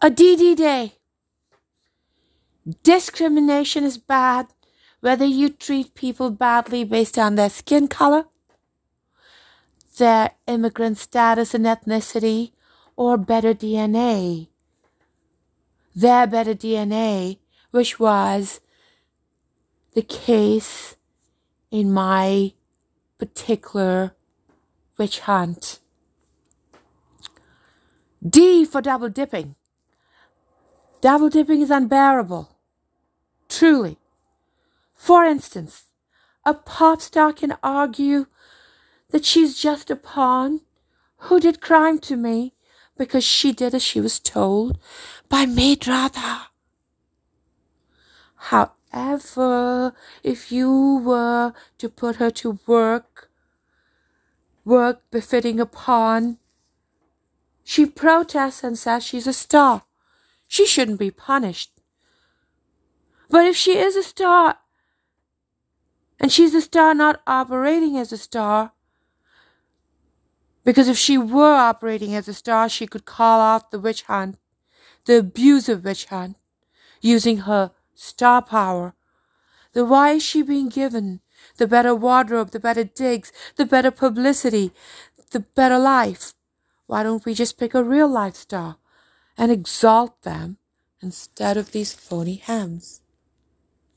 A DD Day. Discrimination is bad, whether you treat people badly based on their skin color, their immigrant status and ethnicity, or better DNA. Their better DNA, which was the case in my particular witch hunt. D for double dipping. Double dipping is unbearable. Truly. For instance, a pop star can argue that she's just a pawn who did crime to me because she did as she was told by maid Ratha. However, if you were to put her to work, work befitting a pawn, she protests and says she's a star. She shouldn't be punished. But if she is a star, and she's a star not operating as a star, because if she were operating as a star, she could call off the witch hunt, the abusive witch hunt, using her star power. Then why is she being given the better wardrobe, the better digs, the better publicity, the better life? Why don't we just pick a real life star and exalt them instead of these phony hams?